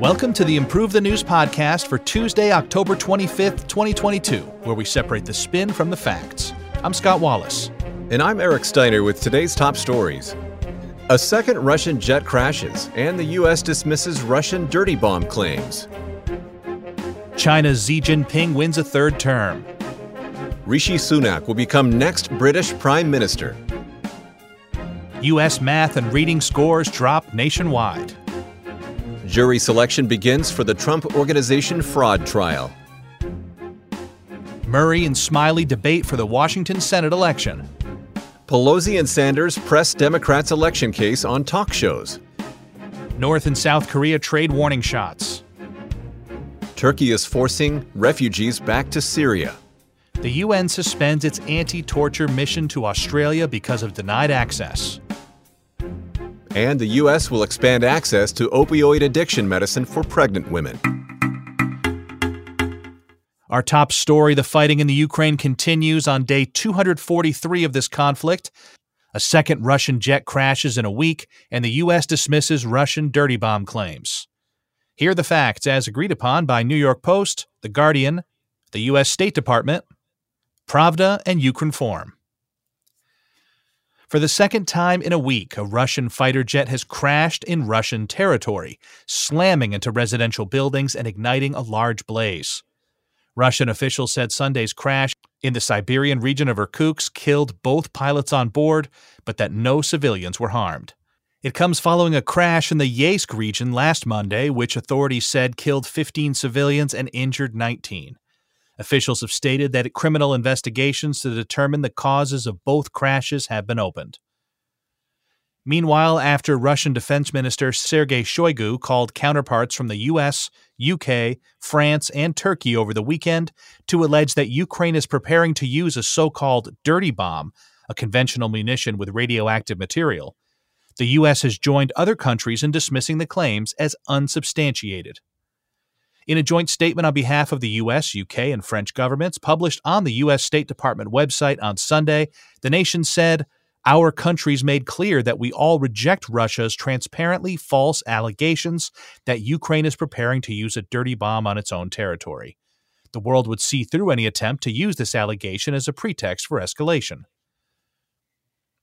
Welcome to the Improve the News podcast for Tuesday, October 25th, 2022, where we separate the spin from the facts. I'm Scott Wallace. And I'm Eric Steiner with today's top stories. A second Russian jet crashes, and the U.S. dismisses Russian dirty bomb claims. China's Xi Jinping wins a third term. Rishi Sunak will become next British Prime Minister. U.S. math and reading scores drop nationwide. Jury selection begins for the Trump Organization fraud trial. Murray and Smiley debate for the Washington Senate election. Pelosi and Sanders press Democrats' election case on talk shows. North and South Korea trade warning shots. Turkey is forcing refugees back to Syria. The UN suspends its anti torture mission to Australia because of denied access. And the U.S. will expand access to opioid addiction medicine for pregnant women. Our top story the fighting in the Ukraine continues on day 243 of this conflict. A second Russian jet crashes in a week, and the U.S. dismisses Russian dirty bomb claims. Here are the facts as agreed upon by New York Post, The Guardian, the U.S. State Department, Pravda, and Ukrinform. For the second time in a week, a Russian fighter jet has crashed in Russian territory, slamming into residential buildings and igniting a large blaze. Russian officials said Sunday's crash in the Siberian region of Irkutsk killed both pilots on board, but that no civilians were harmed. It comes following a crash in the Yeysk region last Monday, which authorities said killed 15 civilians and injured 19. Officials have stated that criminal investigations to determine the causes of both crashes have been opened. Meanwhile, after Russian Defense Minister Sergei Shoigu called counterparts from the US, UK, France, and Turkey over the weekend to allege that Ukraine is preparing to use a so called dirty bomb, a conventional munition with radioactive material, the US has joined other countries in dismissing the claims as unsubstantiated. In a joint statement on behalf of the US, UK, and French governments published on the US State Department website on Sunday, the nation said, Our countries made clear that we all reject Russia's transparently false allegations that Ukraine is preparing to use a dirty bomb on its own territory. The world would see through any attempt to use this allegation as a pretext for escalation.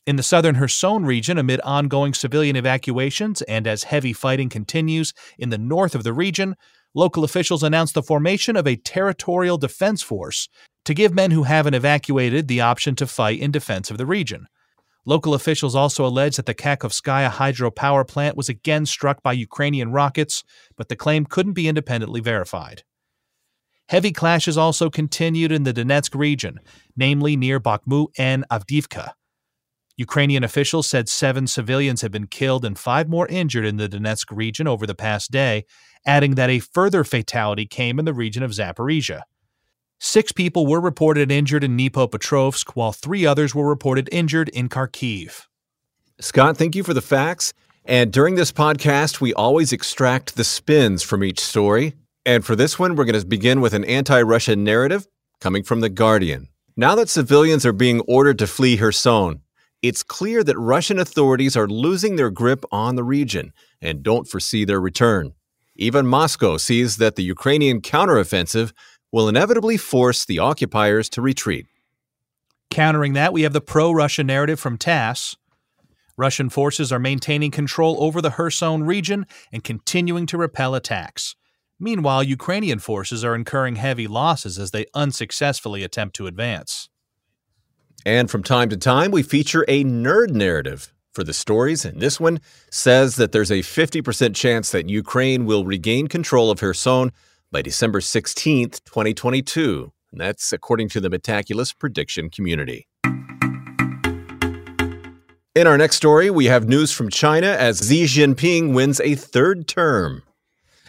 In the southern Kherson region, amid ongoing civilian evacuations and as heavy fighting continues in the north of the region, local officials announced the formation of a territorial defense force to give men who haven't evacuated the option to fight in defense of the region. Local officials also allege that the Kakhovskaya hydropower plant was again struck by Ukrainian rockets, but the claim couldn't be independently verified. Heavy clashes also continued in the Donetsk region, namely near Bakhmut and Avdiivka. Ukrainian officials said seven civilians have been killed and five more injured in the Donetsk region over the past day, adding that a further fatality came in the region of Zaporizhia. Six people were reported injured in Dnipropetrovsk, while three others were reported injured in Kharkiv. Scott, thank you for the facts. And during this podcast, we always extract the spins from each story. And for this one, we're going to begin with an anti Russian narrative coming from The Guardian. Now that civilians are being ordered to flee Kherson, it's clear that Russian authorities are losing their grip on the region and don't foresee their return. Even Moscow sees that the Ukrainian counteroffensive will inevitably force the occupiers to retreat. Countering that, we have the pro Russia narrative from TASS. Russian forces are maintaining control over the Kherson region and continuing to repel attacks. Meanwhile, Ukrainian forces are incurring heavy losses as they unsuccessfully attempt to advance. And from time to time, we feature a nerd narrative for the stories, and this one says that there's a 50% chance that Ukraine will regain control of Kherson by December 16th, 2022. And that's according to the Metaculus prediction community. In our next story, we have news from China as Xi Jinping wins a third term.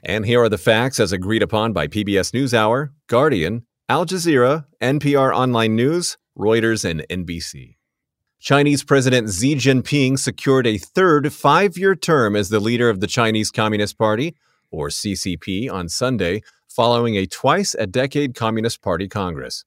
And here are the facts as agreed upon by PBS NewsHour, Guardian, Al Jazeera, NPR Online News, Reuters, and NBC. Chinese President Xi Jinping secured a third five year term as the leader of the Chinese Communist Party, or CCP, on Sunday, following a twice a decade Communist Party Congress.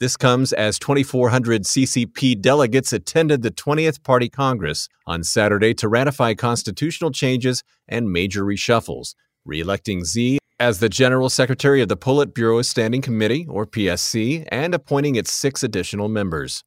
This comes as 2,400 CCP delegates attended the 20th Party Congress on Saturday to ratify constitutional changes and major reshuffles, re-electing Xi as the General Secretary of the Politburo Standing Committee, or PSC, and appointing its six additional members.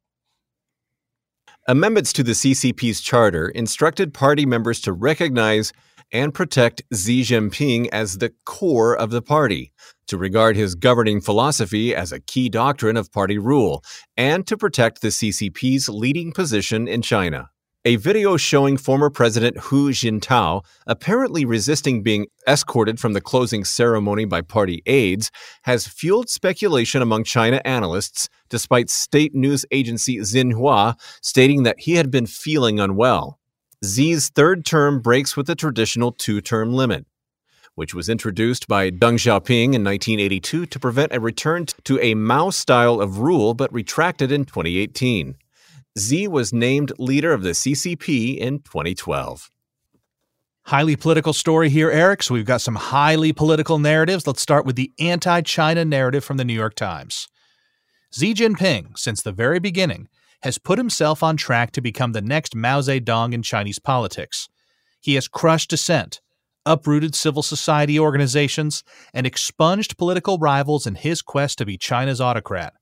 Amendments to the CCP's charter instructed party members to recognize and protect Xi Jinping as the core of the party, to regard his governing philosophy as a key doctrine of party rule, and to protect the CCP's leading position in China. A video showing former President Hu Jintao apparently resisting being escorted from the closing ceremony by party aides has fueled speculation among China analysts, despite state news agency Xinhua stating that he had been feeling unwell. Xi's third term breaks with the traditional two term limit, which was introduced by Deng Xiaoping in 1982 to prevent a return to a Mao style of rule but retracted in 2018. Xi was named leader of the CCP in 2012. Highly political story here, Eric. So we've got some highly political narratives. Let's start with the anti China narrative from the New York Times. Xi Jinping, since the very beginning, has put himself on track to become the next Mao Zedong in Chinese politics. He has crushed dissent, uprooted civil society organizations, and expunged political rivals in his quest to be China's autocrat.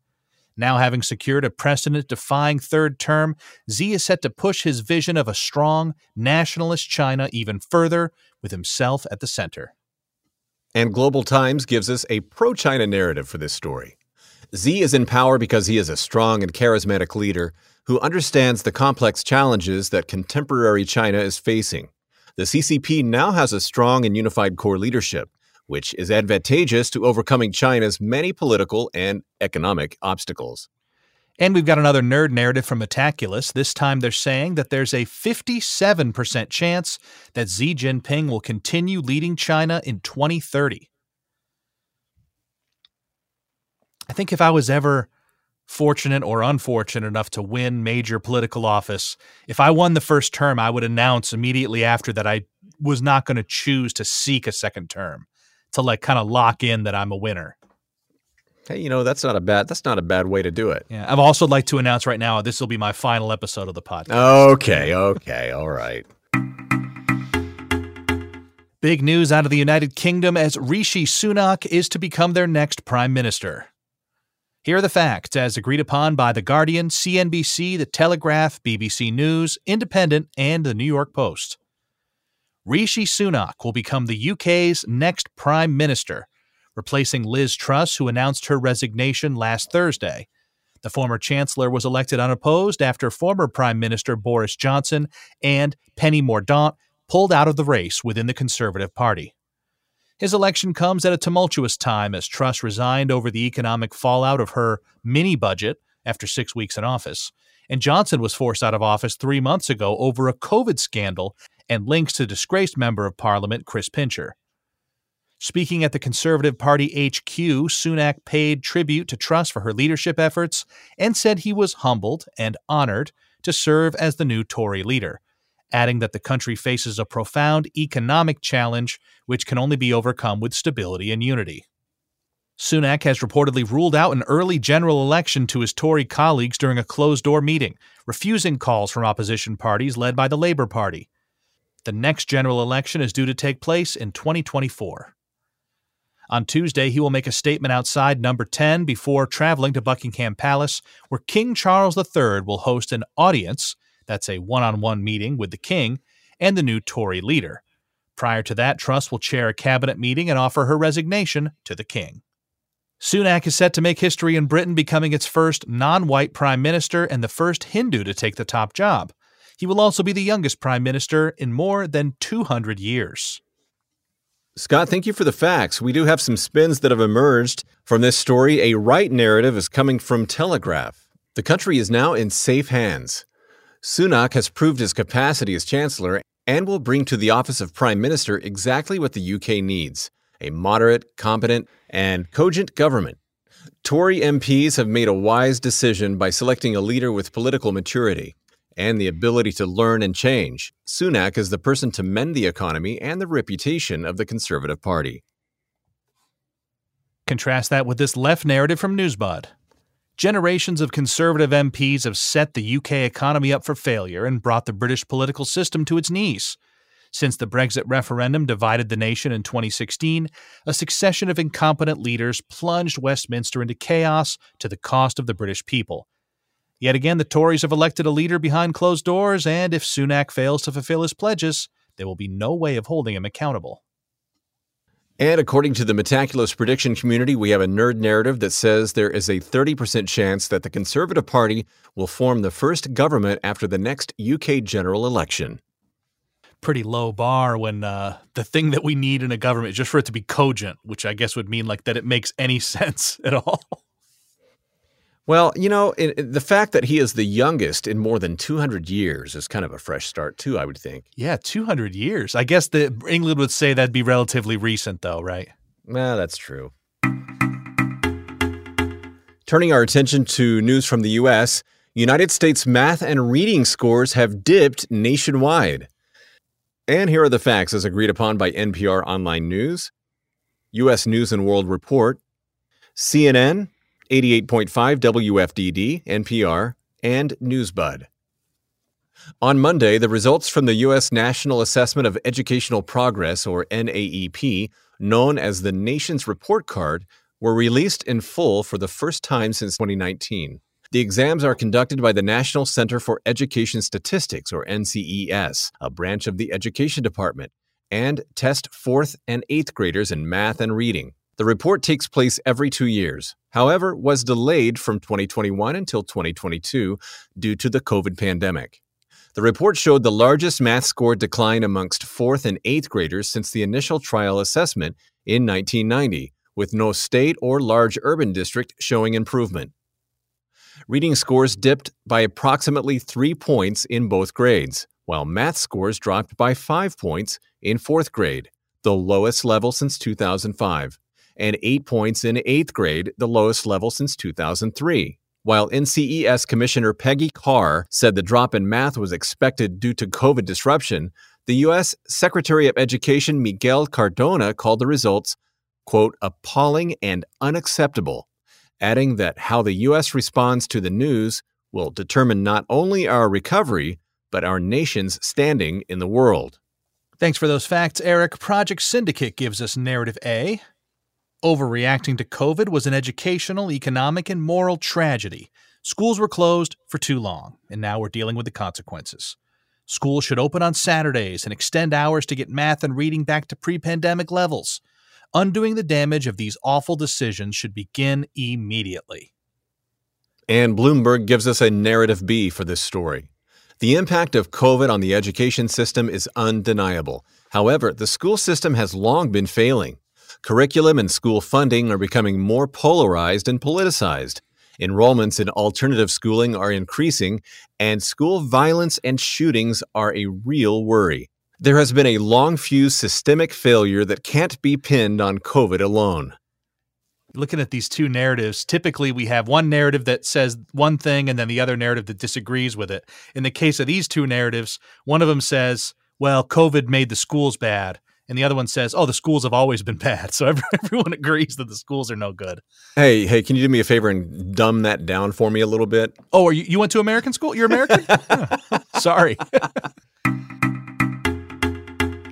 Now, having secured a precedent defying third term, Xi is set to push his vision of a strong, nationalist China even further, with himself at the center. And Global Times gives us a pro China narrative for this story. Xi is in power because he is a strong and charismatic leader who understands the complex challenges that contemporary China is facing. The CCP now has a strong and unified core leadership which is advantageous to overcoming China's many political and economic obstacles. And we've got another nerd narrative from Metaculus. This time they're saying that there's a 57% chance that Xi Jinping will continue leading China in 2030. I think if I was ever fortunate or unfortunate enough to win major political office, if I won the first term, I would announce immediately after that I was not going to choose to seek a second term to like kind of lock in that I'm a winner. Hey, you know that's not a bad that's not a bad way to do it. Yeah, I've also like to announce right now this will be my final episode of the podcast. Okay, okay, all right. Big news out of the United Kingdom as Rishi Sunak is to become their next prime minister. Here are the facts as agreed upon by The Guardian, CNBC, The Telegraph, BBC News, Independent, and The New York Post. Rishi Sunak will become the UK's next Prime Minister, replacing Liz Truss, who announced her resignation last Thursday. The former Chancellor was elected unopposed after former Prime Minister Boris Johnson and Penny Mordaunt pulled out of the race within the Conservative Party. His election comes at a tumultuous time as Truss resigned over the economic fallout of her mini budget after six weeks in office, and Johnson was forced out of office three months ago over a COVID scandal and links to disgraced Member of Parliament Chris Pincher. Speaking at the Conservative Party HQ, Sunak paid tribute to Truss for her leadership efforts and said he was humbled and honored to serve as the new Tory leader, adding that the country faces a profound economic challenge which can only be overcome with stability and unity. Sunak has reportedly ruled out an early general election to his Tory colleagues during a closed door meeting, refusing calls from opposition parties led by the Labour Party. The next general election is due to take place in 2024. On Tuesday, he will make a statement outside number 10 before traveling to Buckingham Palace, where King Charles III will host an audience that's a one on one meeting with the King and the new Tory leader. Prior to that, Truss will chair a cabinet meeting and offer her resignation to the King. Sunak is set to make history in Britain, becoming its first non white prime minister and the first Hindu to take the top job. He will also be the youngest prime minister in more than 200 years. Scott, thank you for the facts. We do have some spins that have emerged from this story. A right narrative is coming from Telegraph. The country is now in safe hands. Sunak has proved his capacity as chancellor and will bring to the office of prime minister exactly what the UK needs a moderate, competent, and cogent government. Tory MPs have made a wise decision by selecting a leader with political maturity and the ability to learn and change, Sunak is the person to mend the economy and the reputation of the Conservative Party. Contrast that with this left narrative from Newsbud. Generations of Conservative MPs have set the UK economy up for failure and brought the British political system to its knees. Since the Brexit referendum divided the nation in 2016, a succession of incompetent leaders plunged Westminster into chaos to the cost of the British people. Yet again, the Tories have elected a leader behind closed doors, and if Sunak fails to fulfill his pledges, there will be no way of holding him accountable. And according to the Metaculus prediction community, we have a nerd narrative that says there is a 30% chance that the Conservative Party will form the first government after the next UK general election. Pretty low bar when uh, the thing that we need in a government is just for it to be cogent, which I guess would mean like that it makes any sense at all. Well, you know, it, it, the fact that he is the youngest in more than 200 years is kind of a fresh start, too, I would think. Yeah, 200 years. I guess the England would say that'd be relatively recent, though, right? Well, that's true. Turning our attention to news from the U.S., United States math and reading scores have dipped nationwide. And here are the facts as agreed upon by NPR Online News, U.S. News and World Report, CNN, 88.5 WFDD, NPR, and Newsbud. On Monday, the results from the U.S. National Assessment of Educational Progress, or NAEP, known as the Nation's Report Card, were released in full for the first time since 2019. The exams are conducted by the National Center for Education Statistics, or NCES, a branch of the Education Department, and test fourth and eighth graders in math and reading. The report takes place every two years, however, was delayed from 2021 until 2022 due to the COVID pandemic. The report showed the largest math score decline amongst fourth and eighth graders since the initial trial assessment in 1990, with no state or large urban district showing improvement. Reading scores dipped by approximately three points in both grades, while math scores dropped by five points in fourth grade, the lowest level since 2005 and 8 points in 8th grade, the lowest level since 2003. While NCES Commissioner Peggy Carr said the drop in math was expected due to COVID disruption, the U.S. Secretary of Education Miguel Cardona called the results, quote, appalling and unacceptable, adding that how the U.S. responds to the news will determine not only our recovery, but our nation's standing in the world. Thanks for those facts, Eric. Project Syndicate gives us narrative A. Overreacting to COVID was an educational, economic, and moral tragedy. Schools were closed for too long, and now we're dealing with the consequences. Schools should open on Saturdays and extend hours to get math and reading back to pre pandemic levels. Undoing the damage of these awful decisions should begin immediately. And Bloomberg gives us a narrative B for this story. The impact of COVID on the education system is undeniable. However, the school system has long been failing. Curriculum and school funding are becoming more polarized and politicized. Enrollments in alternative schooling are increasing, and school violence and shootings are a real worry. There has been a long fused systemic failure that can't be pinned on COVID alone. Looking at these two narratives, typically we have one narrative that says one thing and then the other narrative that disagrees with it. In the case of these two narratives, one of them says, well, COVID made the schools bad and the other one says, "Oh, the schools have always been bad." So everyone agrees that the schools are no good. Hey, hey, can you do me a favor and dumb that down for me a little bit? Oh, are you, you went to American school? You're American? Sorry.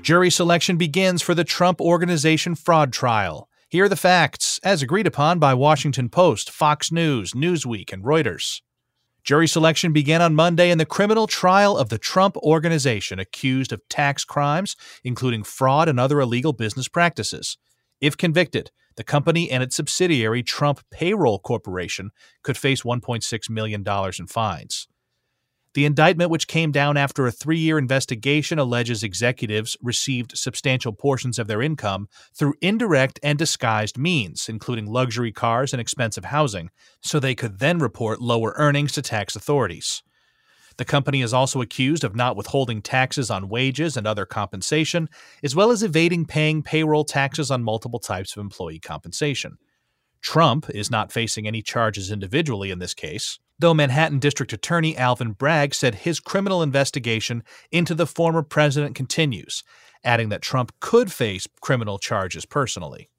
Jury selection begins for the Trump Organization fraud trial. Here are the facts, as agreed upon by Washington Post, Fox News, Newsweek, and Reuters. Jury selection began on Monday in the criminal trial of the Trump Organization, accused of tax crimes, including fraud and other illegal business practices. If convicted, the company and its subsidiary, Trump Payroll Corporation, could face $1.6 million in fines. The indictment, which came down after a three year investigation, alleges executives received substantial portions of their income through indirect and disguised means, including luxury cars and expensive housing, so they could then report lower earnings to tax authorities. The company is also accused of not withholding taxes on wages and other compensation, as well as evading paying payroll taxes on multiple types of employee compensation. Trump is not facing any charges individually in this case, though Manhattan District Attorney Alvin Bragg said his criminal investigation into the former president continues, adding that Trump could face criminal charges personally.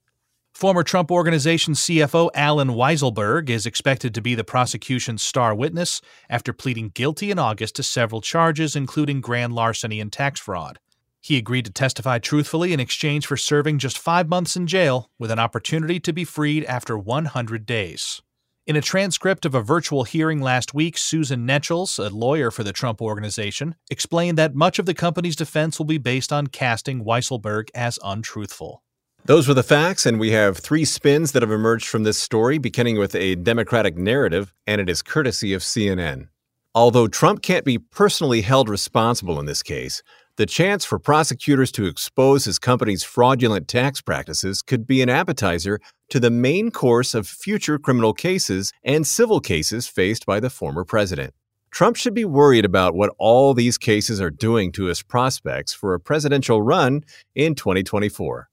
Former Trump Organization CFO Alan Weisselberg is expected to be the prosecution's star witness after pleading guilty in August to several charges, including grand larceny and tax fraud. He agreed to testify truthfully in exchange for serving just five months in jail with an opportunity to be freed after 100 days. In a transcript of a virtual hearing last week, Susan Necheles, a lawyer for the Trump Organization, explained that much of the company's defense will be based on casting Weisselberg as untruthful. Those were the facts, and we have three spins that have emerged from this story, beginning with a Democratic narrative, and it is courtesy of CNN. Although Trump can't be personally held responsible in this case, the chance for prosecutors to expose his company's fraudulent tax practices could be an appetizer to the main course of future criminal cases and civil cases faced by the former president. Trump should be worried about what all these cases are doing to his prospects for a presidential run in 2024.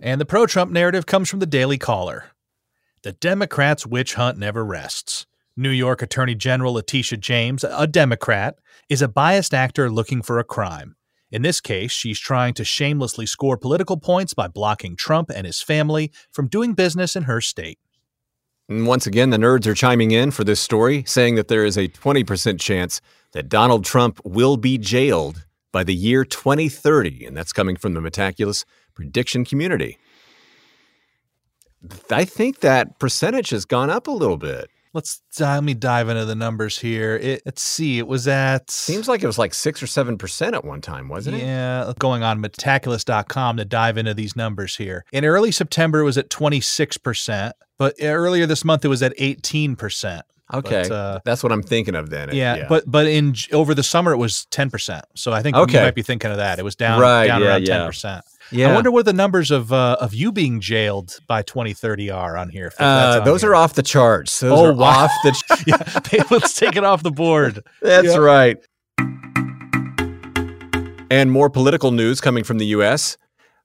And the pro Trump narrative comes from the Daily Caller. The Democrats' witch hunt never rests. New York Attorney General Letitia James, a Democrat, is a biased actor looking for a crime. In this case, she's trying to shamelessly score political points by blocking Trump and his family from doing business in her state. And once again, the nerds are chiming in for this story, saying that there is a 20% chance that Donald Trump will be jailed by the year 2030, and that's coming from the Metaculus prediction community. I think that percentage has gone up a little bit. Let's let me dive into the numbers here. It, let's see. It was at seems like it was like six or seven percent at one time, wasn't it? Yeah, going on metaculus.com to dive into these numbers here. In early September, it was at twenty six percent, but earlier this month it was at eighteen percent. Okay, but, uh, that's what I'm thinking of then. Yeah, yeah, but but in over the summer it was ten percent. So I think okay. you might be thinking of that. It was down right, down yeah, around ten yeah. percent. Yeah. I wonder what the numbers of uh, of you being jailed by 2030 are on here. Uh, on those here. are off the charts. Those oh, wow. off the. yeah, let's take it off the board. That's yep. right. And more political news coming from the U.S.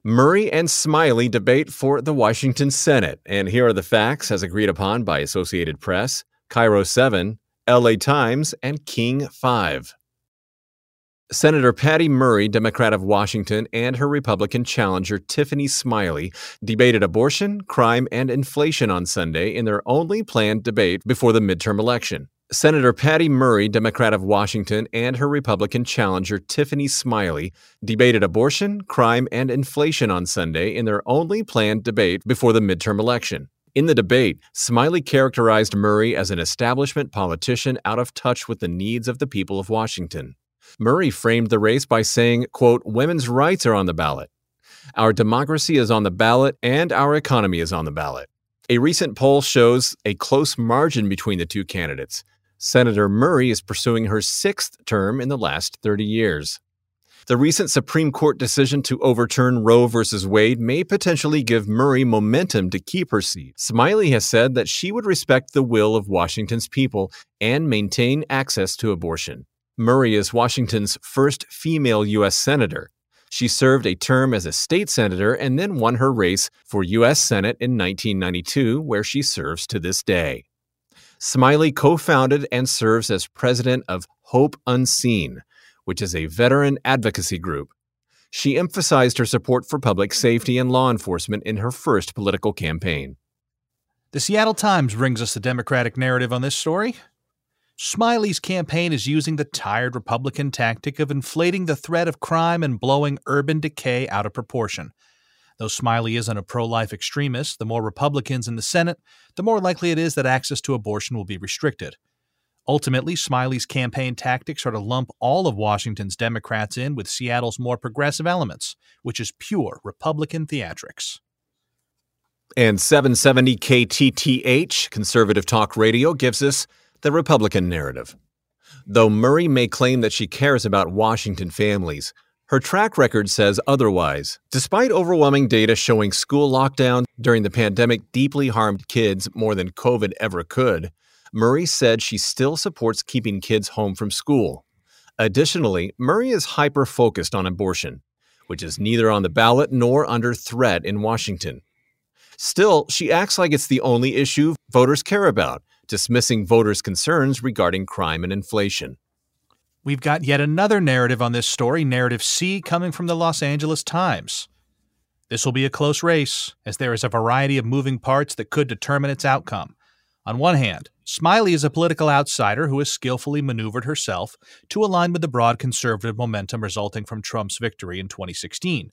Murray and Smiley debate for the Washington Senate. And here are the facts as agreed upon by Associated Press, KIRO 7, LA Times, and King 5. Senator Patty Murray, Democrat of Washington, and her Republican challenger Tiffany Smiley debated abortion, crime, and inflation on Sunday in their only planned debate before the midterm election. Senator Patty Murray, Democrat of Washington, and her Republican challenger Tiffany Smiley debated abortion, crime, and inflation on Sunday in their only planned debate before the midterm election. In the debate, Smiley characterized Murray as an establishment politician out of touch with the needs of the people of Washington. Murray framed the race by saying, quote, women's rights are on the ballot. Our democracy is on the ballot and our economy is on the ballot. A recent poll shows a close margin between the two candidates. Senator Murray is pursuing her sixth term in the last 30 years. The recent Supreme Court decision to overturn Roe v. Wade may potentially give Murray momentum to keep her seat. Smiley has said that she would respect the will of Washington's people and maintain access to abortion. Murray is Washington's first female U.S. Senator. She served a term as a state senator and then won her race for U.S. Senate in 1992, where she serves to this day. Smiley co founded and serves as president of Hope Unseen, which is a veteran advocacy group. She emphasized her support for public safety and law enforcement in her first political campaign. The Seattle Times brings us the Democratic narrative on this story. Smiley's campaign is using the tired Republican tactic of inflating the threat of crime and blowing urban decay out of proportion. Though Smiley isn't a pro life extremist, the more Republicans in the Senate, the more likely it is that access to abortion will be restricted. Ultimately, Smiley's campaign tactics are to lump all of Washington's Democrats in with Seattle's more progressive elements, which is pure Republican theatrics. And 770 KTTH, Conservative Talk Radio, gives us the Republican narrative. Though Murray may claim that she cares about Washington families, her track record says otherwise. Despite overwhelming data showing school lockdowns during the pandemic deeply harmed kids more than COVID ever could, Murray said she still supports keeping kids home from school. Additionally, Murray is hyper focused on abortion, which is neither on the ballot nor under threat in Washington. Still, she acts like it's the only issue voters care about dismissing voters' concerns regarding crime and inflation. We've got yet another narrative on this story, Narrative C, coming from the Los Angeles Times. This will be a close race, as there is a variety of moving parts that could determine its outcome. On one hand, Smiley is a political outsider who has skillfully maneuvered herself to align with the broad conservative momentum resulting from Trump's victory in 2016.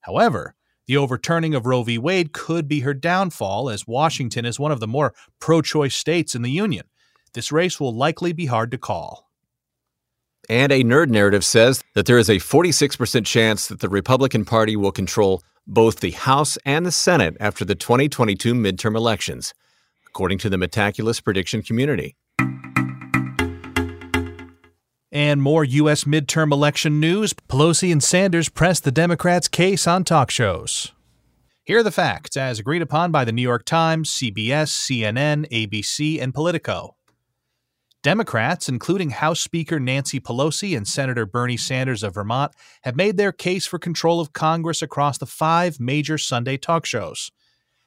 However, the overturning of Roe v. Wade could be her downfall, as Washington is one of the more pro choice states in the Union. This race will likely be hard to call. And a nerd narrative says that there is a 46% chance that the Republican Party will control both the House and the Senate after the 2022 midterm elections, according to the Metaculus prediction community. And more U.S. midterm election news Pelosi and Sanders press the Democrats' case on talk shows. Here are the facts, as agreed upon by the New York Times, CBS, CNN, ABC, and Politico. Democrats, including House Speaker Nancy Pelosi and Senator Bernie Sanders of Vermont, have made their case for control of Congress across the five major Sunday talk shows.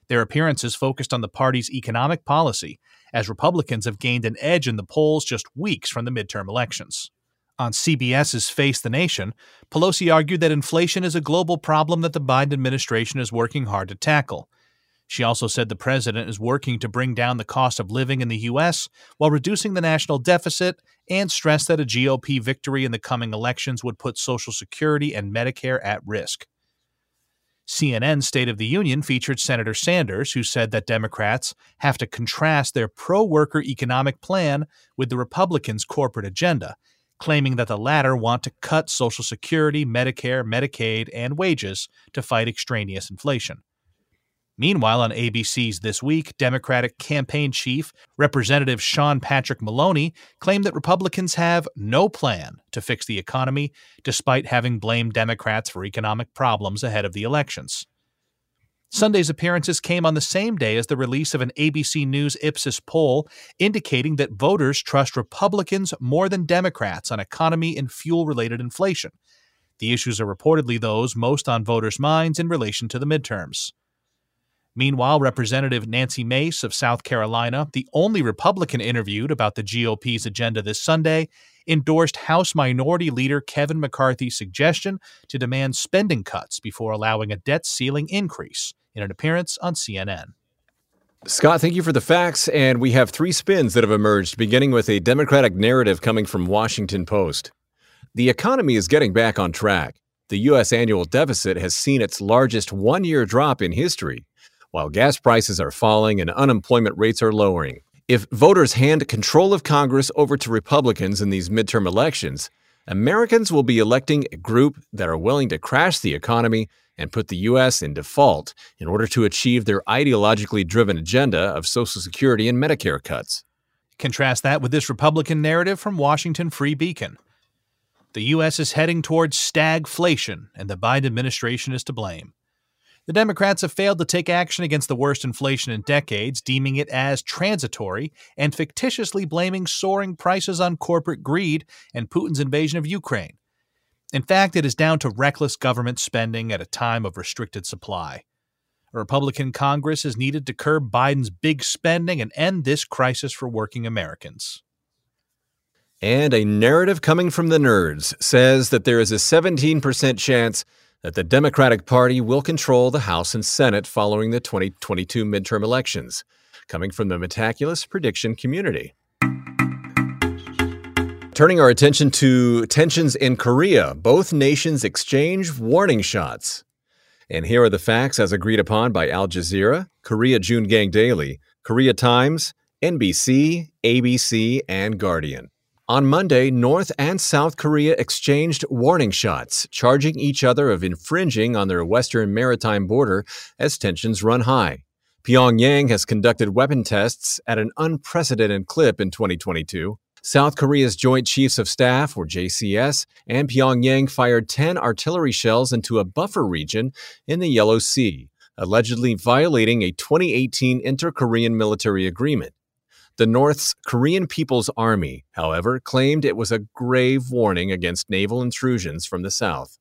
Their appearances focused on the party's economic policy, as Republicans have gained an edge in the polls just weeks from the midterm elections. On CBS's Face the Nation, Pelosi argued that inflation is a global problem that the Biden administration is working hard to tackle. She also said the president is working to bring down the cost of living in the U.S. while reducing the national deficit and stressed that a GOP victory in the coming elections would put Social Security and Medicare at risk. CNN's State of the Union featured Senator Sanders, who said that Democrats have to contrast their pro worker economic plan with the Republicans' corporate agenda, claiming that the latter want to cut Social Security, Medicare, Medicaid, and wages to fight extraneous inflation. Meanwhile, on ABC's This Week, Democratic campaign chief Representative Sean Patrick Maloney claimed that Republicans have no plan to fix the economy, despite having blamed Democrats for economic problems ahead of the elections. Sunday's appearances came on the same day as the release of an ABC News Ipsos poll indicating that voters trust Republicans more than Democrats on economy and fuel related inflation. The issues are reportedly those most on voters' minds in relation to the midterms. Meanwhile, Representative Nancy Mace of South Carolina, the only Republican interviewed about the GOP's agenda this Sunday, endorsed House Minority Leader Kevin McCarthy's suggestion to demand spending cuts before allowing a debt ceiling increase in an appearance on CNN. Scott, thank you for the facts. And we have three spins that have emerged, beginning with a Democratic narrative coming from Washington Post. The economy is getting back on track. The U.S. annual deficit has seen its largest one year drop in history while gas prices are falling and unemployment rates are lowering. If voters hand control of Congress over to Republicans in these midterm elections, Americans will be electing a group that are willing to crash the economy and put the U.S. in default in order to achieve their ideologically driven agenda of Social Security and Medicare cuts. Contrast that with this Republican narrative from Washington Free Beacon. The U.S. is heading towards stagflation, and the Biden administration is to blame. The Democrats have failed to take action against the worst inflation in decades, deeming it as transitory and fictitiously blaming soaring prices on corporate greed and Putin's invasion of Ukraine. In fact, it is down to reckless government spending at a time of restricted supply. A Republican Congress is needed to curb Biden's big spending and end this crisis for working Americans. And a narrative coming from the nerds says that there is a 17% chance that the Democratic Party will control the House and Senate following the 2022 midterm elections, coming from the Metaculus prediction community. Turning our attention to tensions in Korea, both nations exchange warning shots. And here are the facts as agreed upon by Al Jazeera, Korea Joongang Daily, Korea Times, NBC, ABC, and Guardian. On Monday, North and South Korea exchanged warning shots, charging each other of infringing on their western maritime border as tensions run high. Pyongyang has conducted weapon tests at an unprecedented clip in 2022. South Korea's Joint Chiefs of Staff, or JCS, and Pyongyang fired 10 artillery shells into a buffer region in the Yellow Sea, allegedly violating a 2018 inter Korean military agreement. The North's Korean People's Army, however, claimed it was a grave warning against naval intrusions from the South.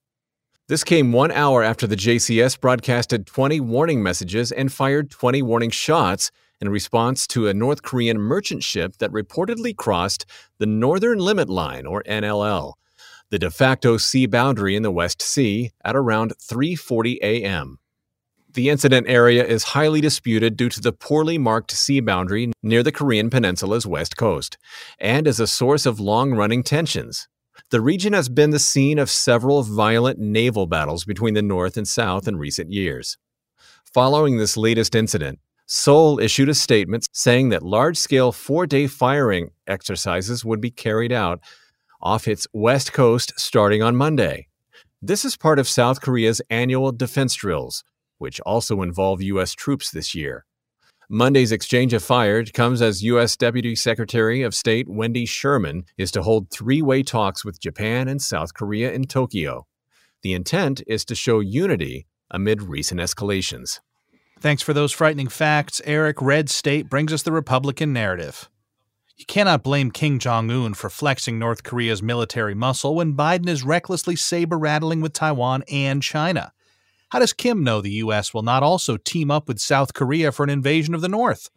This came one hour after the JCS broadcasted 20 warning messages and fired 20 warning shots in response to a North Korean merchant ship that reportedly crossed the Northern Limit Line, or NLL, the de facto sea boundary in the West Sea, at around 3:40 a.m. The incident area is highly disputed due to the poorly marked sea boundary near the Korean Peninsula's west coast and is a source of long running tensions. The region has been the scene of several violent naval battles between the North and South in recent years. Following this latest incident, Seoul issued a statement saying that large scale four day firing exercises would be carried out off its west coast starting on Monday. This is part of South Korea's annual defense drills, which also involve U.S. troops this year. Monday's exchange of fire comes as U.S. Deputy Secretary of State Wendy Sherman is to hold three way talks with Japan and South Korea in Tokyo. The intent is to show unity amid recent escalations. Thanks for those frightening facts, Eric. Red State brings us the Republican narrative. You cannot blame Kim Jong un for flexing North Korea's military muscle when Biden is recklessly saber rattling with Taiwan and China. How does Kim know the U.S. will not also team up with South Korea for an invasion of the North?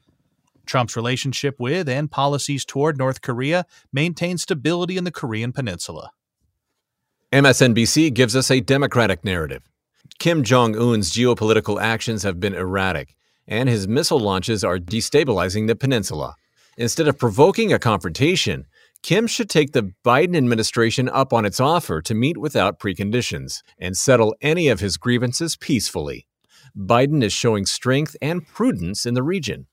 Trump's relationship with and policies toward North Korea maintain stability in the Korean Peninsula. MSNBC gives us a Democratic narrative. Kim Jong un's geopolitical actions have been erratic, and his missile launches are destabilizing the peninsula. Instead of provoking a confrontation, Kim should take the Biden administration up on its offer to meet without preconditions and settle any of his grievances peacefully. Biden is showing strength and prudence in the region.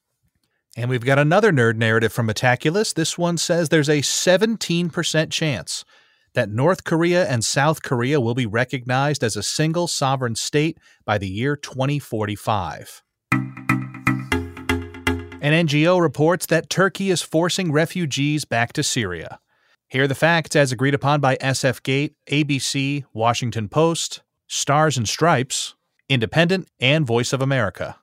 And we've got another nerd narrative from Metaculus. This one says there's a 17% chance that North Korea and South Korea will be recognized as a single sovereign state by the year 2045. An NGO reports that Turkey is forcing refugees back to Syria. Here are the facts as agreed upon by SF Gate, ABC, Washington Post, Stars and Stripes, Independent, and Voice of America.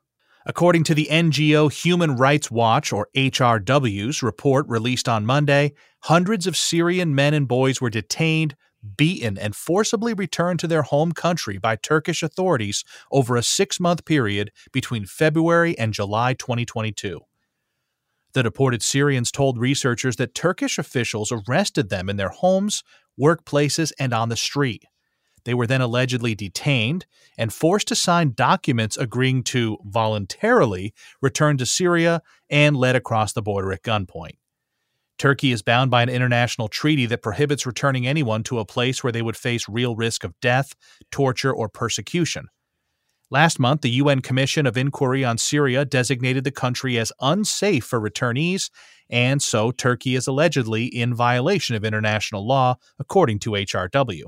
According to the NGO Human Rights Watch, or HRW's, report released on Monday, hundreds of Syrian men and boys were detained, beaten, and forcibly returned to their home country by Turkish authorities over a six month period between February and July 2022. The deported Syrians told researchers that Turkish officials arrested them in their homes, workplaces, and on the street. They were then allegedly detained and forced to sign documents agreeing to voluntarily return to Syria and led across the border at gunpoint. Turkey is bound by an international treaty that prohibits returning anyone to a place where they would face real risk of death, torture, or persecution. Last month, the UN Commission of Inquiry on Syria designated the country as unsafe for returnees, and so Turkey is allegedly in violation of international law, according to HRW.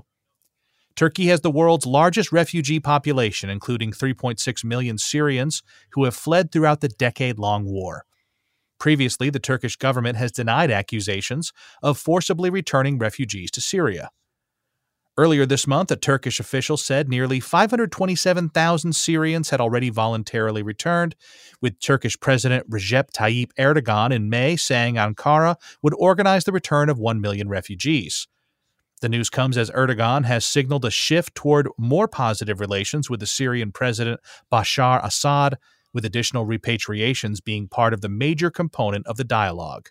Turkey has the world's largest refugee population, including 3.6 million Syrians who have fled throughout the decade long war. Previously, the Turkish government has denied accusations of forcibly returning refugees to Syria. Earlier this month, a Turkish official said nearly 527,000 Syrians had already voluntarily returned, with Turkish President Recep Tayyip Erdogan in May saying Ankara would organize the return of 1 million refugees. The news comes as Erdogan has signaled a shift toward more positive relations with the Syrian President Bashar Assad, with additional repatriations being part of the major component of the dialogue.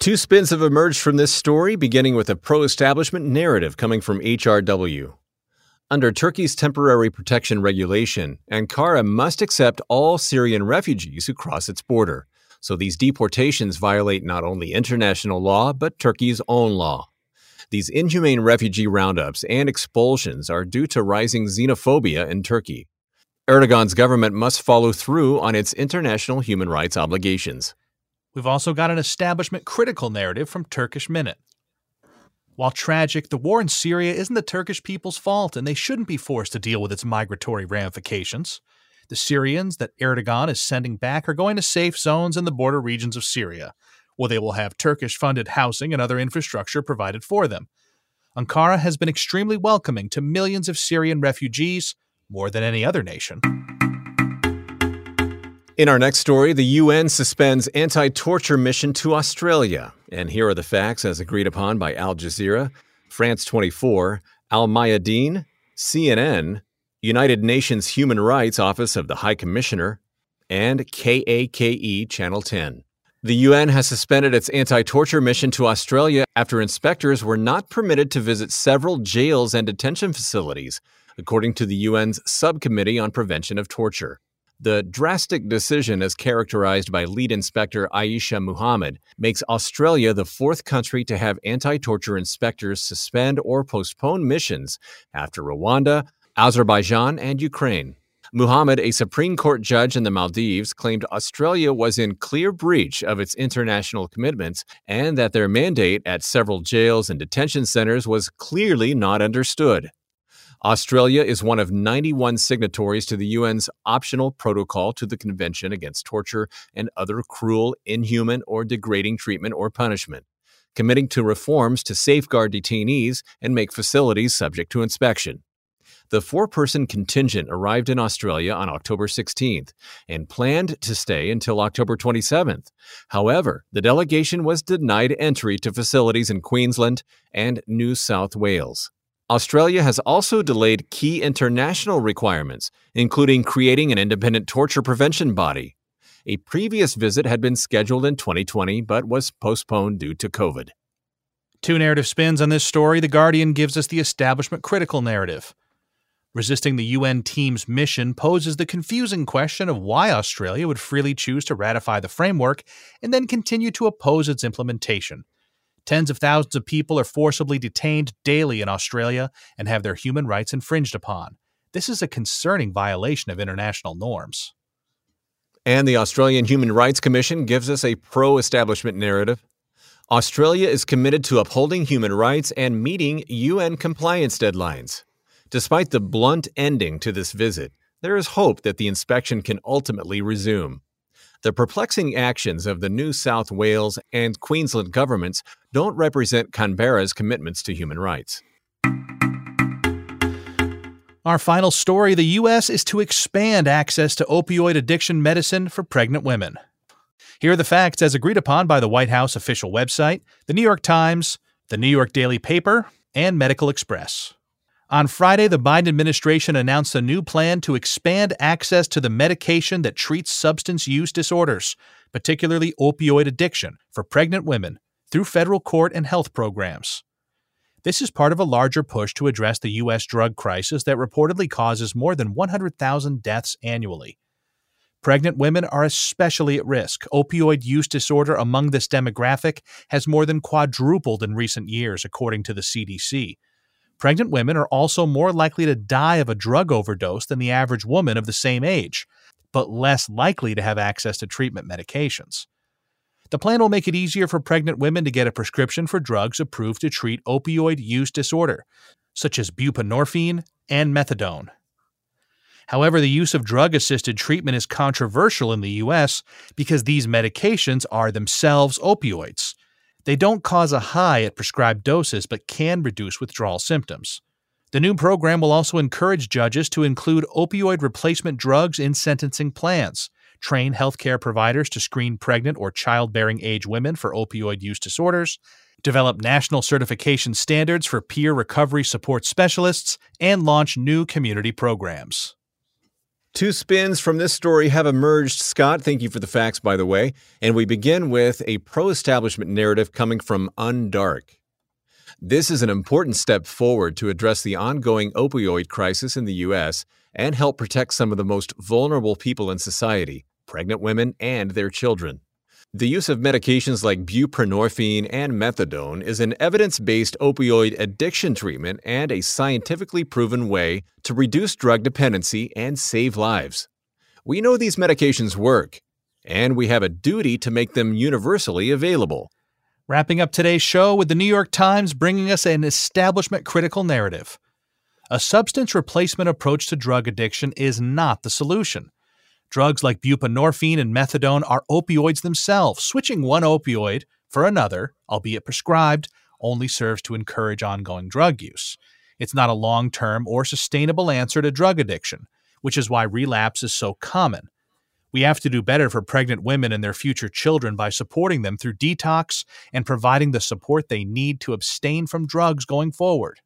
Two spins have emerged from this story, beginning with a pro establishment narrative coming from HRW. Under Turkey's temporary protection regulation, Ankara must accept all Syrian refugees who cross its border. So these deportations violate not only international law, but Turkey's own law. These inhumane refugee roundups and expulsions are due to rising xenophobia in Turkey. Erdogan's government must follow through on its international human rights obligations. We've also got an establishment critical narrative from Turkish Minute. While tragic, the war in Syria isn't the Turkish people's fault, and they shouldn't be forced to deal with its migratory ramifications. The Syrians that Erdogan is sending back are going to safe zones in the border regions of Syria, where they will have Turkish funded housing and other infrastructure provided for them. Ankara has been extremely welcoming to millions of Syrian refugees, more than any other nation. In our next story, the UN suspends anti torture mission to Australia. And here are the facts as agreed upon by Al Jazeera, France 24, Al Mayadeen, CNN, United Nations Human Rights Office of the High Commissioner, and KAKE Channel 10. The UN has suspended its anti torture mission to Australia after inspectors were not permitted to visit several jails and detention facilities according to the UN's Subcommittee on Prevention of Torture. The drastic decision, as characterized by lead inspector Aisha Muhammad, makes Australia the fourth country to have anti torture inspectors suspend or postpone missions after Rwanda, Azerbaijan, and Ukraine. Muhammad, a Supreme Court judge in the Maldives, claimed Australia was in clear breach of its international commitments and that their mandate at several jails and detention centers was clearly not understood. Australia is one of 91 signatories to the UN's optional protocol to the Convention Against Torture and Other Cruel, Inhuman, or Degrading Treatment or Punishment, committing to reforms to safeguard detainees and make facilities subject to inspection. The four person contingent arrived in Australia on October 16th and planned to stay until October 27th. However, the delegation was denied entry to facilities in Queensland and New South Wales. Australia has also delayed key international requirements, including creating an independent torture prevention body. A previous visit had been scheduled in 2020 but was postponed due to COVID. Two narrative spins on this story. The Guardian gives us the establishment critical narrative. Resisting the UN team's mission poses the confusing question of why Australia would freely choose to ratify the framework and then continue to oppose its implementation. Tens of thousands of people are forcibly detained daily in Australia and have their human rights infringed upon. This is a concerning violation of international norms. And the Australian Human Rights Commission gives us a pro establishment narrative. Australia is committed to upholding human rights and meeting UN compliance deadlines. Despite the blunt ending to this visit, there is hope that the inspection can ultimately resume. The perplexing actions of the New South Wales and Queensland governments don't represent Canberra's commitments to human rights. Our final story the U.S. is to expand access to opioid addiction medicine for pregnant women. Here are the facts as agreed upon by the White House official website, the New York Times, the New York Daily Paper, and Medical Xpress. On Friday, the Biden administration announced a new plan to expand access to the medication that treats substance use disorders, particularly opioid addiction, for pregnant women through federal court and health programs. This is part of a larger push to address the U.S. drug crisis that reportedly causes more than 100,000 deaths annually. Pregnant women are especially at risk. Opioid use disorder among this demographic has more than quadrupled in recent years, according to the CDC Pregnant women are also more likely to die of a drug overdose than the average woman of the same age, but less likely to have access to treatment medications. The plan will make it easier for pregnant women to get a prescription for drugs approved to treat opioid use disorder, such as buprenorphine and methadone. However, the use of drug assisted treatment is controversial in the U.S. because these medications are themselves opioids, they don't cause a high at prescribed doses but can reduce withdrawal symptoms. The new program will also encourage judges to include opioid replacement drugs in sentencing plans, train healthcare providers to screen pregnant or childbearing age women for opioid use disorders, develop national certification standards for peer recovery support specialists, and launch new community programs. Two spins from this story have emerged. Scott, thank you for the facts, by the way. And we begin with a pro establishment narrative coming from Undark. This is an important step forward to address the ongoing opioid crisis in the U.S. and help protect some of the most vulnerable people in society pregnant women and their children. The use of medications like buprenorphine and methadone is an evidence based opioid addiction treatment and a scientifically proven way to reduce drug dependency and save lives. We know these medications work, and we have a duty to make them universally available. Wrapping up today's show with the New York Times bringing us an establishment critical narrative. A substance replacement approach to drug addiction is not the solution. Drugs like buprenorphine and methadone are opioids themselves. Switching one opioid for another, albeit prescribed, only serves to encourage ongoing drug use. It's not a long term or sustainable answer to drug addiction, which is why relapse is so common. We have to do better for pregnant women and their future children by supporting them through detox and providing the support they need to abstain from drugs going forward.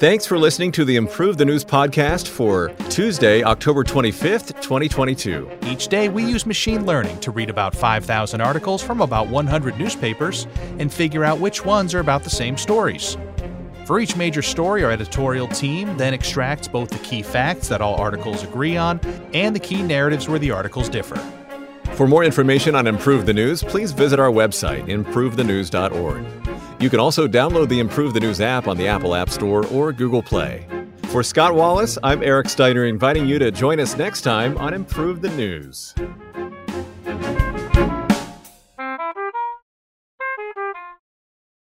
Thanks for listening to the Improve the News podcast for Tuesday, October 25th, 2022. Each day, we use machine learning to read about 5,000 articles from about 100 newspapers and figure out which ones are about the same stories. For each major story, our editorial team then extracts both the key facts that all articles agree on and the key narratives where the articles differ. For more information on Improve the News, please visit our website, improvethenews.org. You can also download the Improve the News app on the Apple App Store or Google Play. For Scott Wallace, I'm Eric Steiner, inviting you to join us next time on Improve the News.